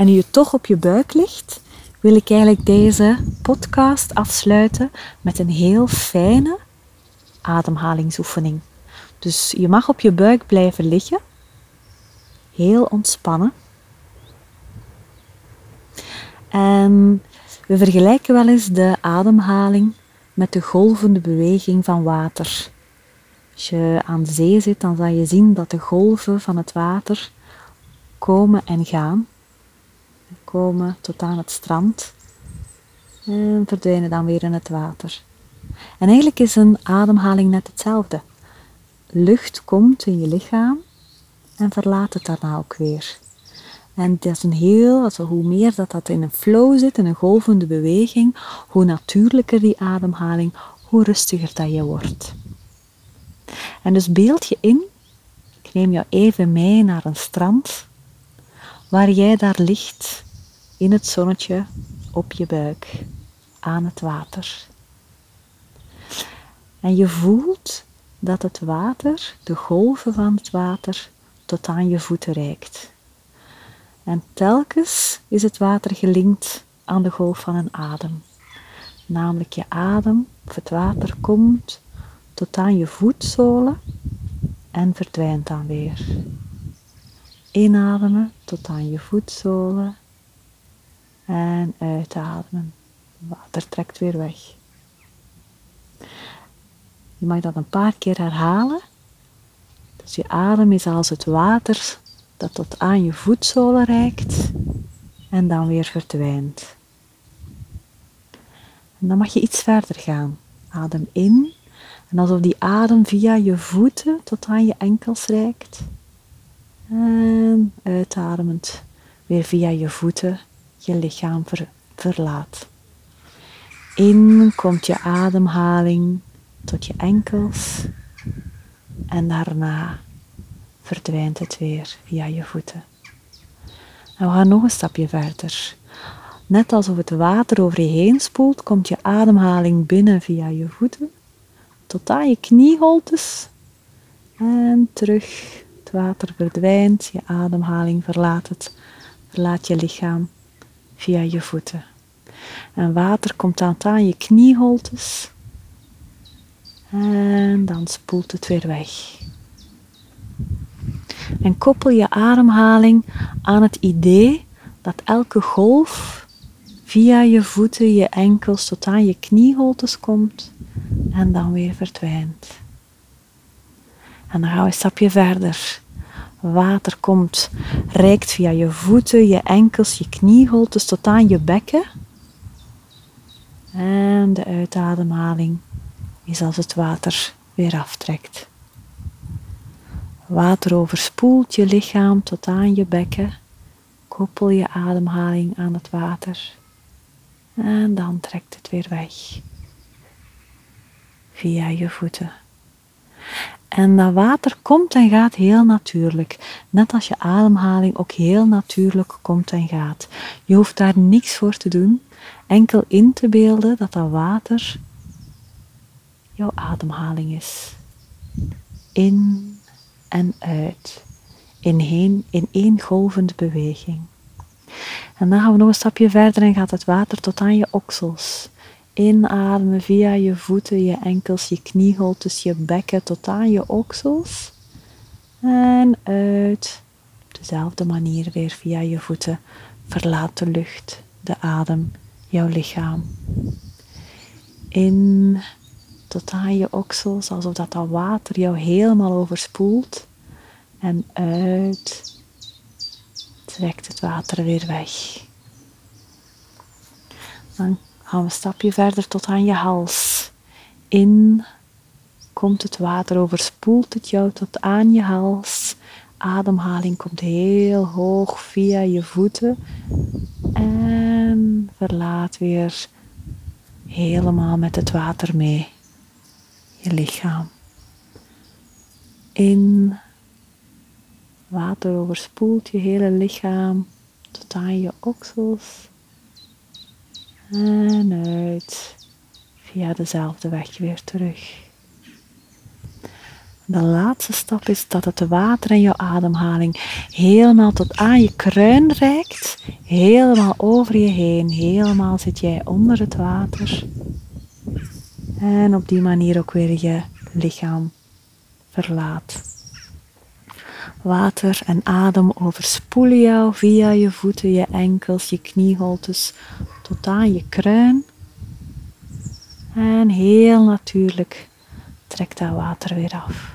en je toch op je buik ligt, wil ik eigenlijk deze podcast afsluiten met een heel fijne ademhalingsoefening. Dus je mag op je buik blijven liggen, heel ontspannen. En we vergelijken wel eens de ademhaling met de golvende beweging van water. Als je aan de zee zit, dan zal je zien dat de golven van het water komen en gaan. Komen tot aan het strand en verdwijnen dan weer in het water. En eigenlijk is een ademhaling net hetzelfde. Lucht komt in je lichaam en verlaat het daarna ook weer. En dat is een heel, also hoe meer dat, dat in een flow zit, in een golvende beweging, hoe natuurlijker die ademhaling, hoe rustiger dat je wordt. En dus beeld je in, ik neem jou even mee naar een strand, waar jij daar ligt, in het zonnetje, op je buik, aan het water. En je voelt dat het water, de golven van het water, tot aan je voeten reikt. En telkens is het water gelinkt aan de golf van een adem. Namelijk je adem of het water komt tot aan je voetzolen en verdwijnt dan weer. Inademen tot aan je voetzolen en uitademen. Water trekt weer weg. Je mag dat een paar keer herhalen. Dus je adem is als het water dat tot aan je voetzolen reikt en dan weer verdwijnt. En dan mag je iets verder gaan. Adem in en alsof die adem via je voeten tot aan je enkels reikt. En uitademend weer via je voeten je lichaam verlaat. In komt je ademhaling tot je enkels en daarna verdwijnt het weer via je voeten. En we gaan nog een stapje verder. Net alsof het water over je heen spoelt, komt je ademhaling binnen via je voeten tot aan je knieholtes en terug. Het water verdwijnt, je ademhaling verlaat het, verlaat je lichaam via je voeten. En water komt dan aan je knieholtes en dan spoelt het weer weg. En koppel je ademhaling aan het idee dat elke golf via je voeten, je enkels tot aan je knieholtes komt en dan weer verdwijnt. En dan gaan we een stapje verder. Water komt, reikt via je voeten, je enkels, je knieholtes tot aan je bekken. En de uitademhaling is als het water weer aftrekt. Water overspoelt je lichaam tot aan je bekken. Koppel je ademhaling aan het water. En dan trekt het weer weg. Via je voeten. En dat water komt en gaat heel natuurlijk. Net als je ademhaling ook heel natuurlijk komt en gaat. Je hoeft daar niks voor te doen. Enkel in te beelden dat dat water jouw ademhaling is. In en uit. In, heen, in één golvende beweging. En dan gaan we nog een stapje verder en gaat het water tot aan je oksels. Inademen via je voeten, je enkels, je knieholtes, je bekken tot aan je oksels. En uit. Op dezelfde manier weer via je voeten. Verlaat de lucht, de adem, jouw lichaam. In tot aan je oksels, alsof dat, dat water jou helemaal overspoelt. En uit trekt het water weer weg. Gaan we een stapje verder tot aan je hals. In komt het water, overspoelt het jou tot aan je hals. Ademhaling komt heel hoog via je voeten en verlaat weer helemaal met het water mee je lichaam. In water overspoelt je hele lichaam tot aan je oksels. En uit via dezelfde weg weer terug. De laatste stap is dat het water en jouw ademhaling helemaal tot aan je kruin reikt. Helemaal over je heen. Helemaal zit jij onder het water. En op die manier ook weer je lichaam verlaat. Water en adem overspoelen jou via je voeten, je enkels, je knieholtes tot aan je kruin. En heel natuurlijk trekt dat water weer af.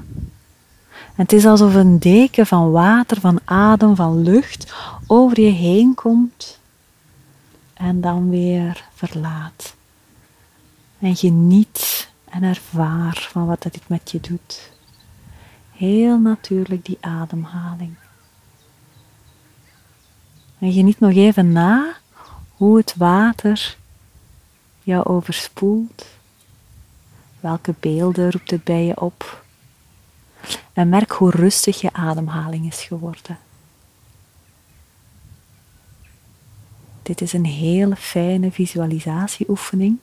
En het is alsof een deken van water, van adem, van lucht over je heen komt en dan weer verlaat. En geniet en ervaar van wat dit met je doet. Heel natuurlijk die ademhaling. En geniet nog even na hoe het water jou overspoelt. Welke beelden roept het bij je op? En merk hoe rustig je ademhaling is geworden. Dit is een hele fijne visualisatieoefening.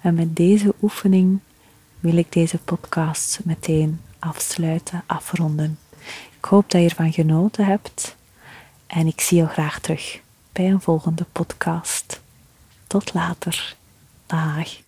En met deze oefening wil ik deze podcast meteen afsluiten, afronden. Ik hoop dat je ervan genoten hebt en ik zie je graag terug bij een volgende podcast. Tot later. Dag.